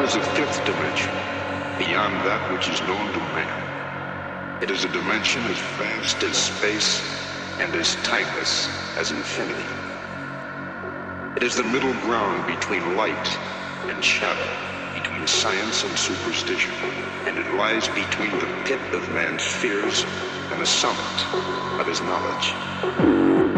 there is a fifth dimension, beyond that which is known to man. It is a dimension as vast as space and as timeless as infinity. It is the middle ground between light and shadow, between science and superstition, and it lies between the pit of man's fears and the summit of his knowledge.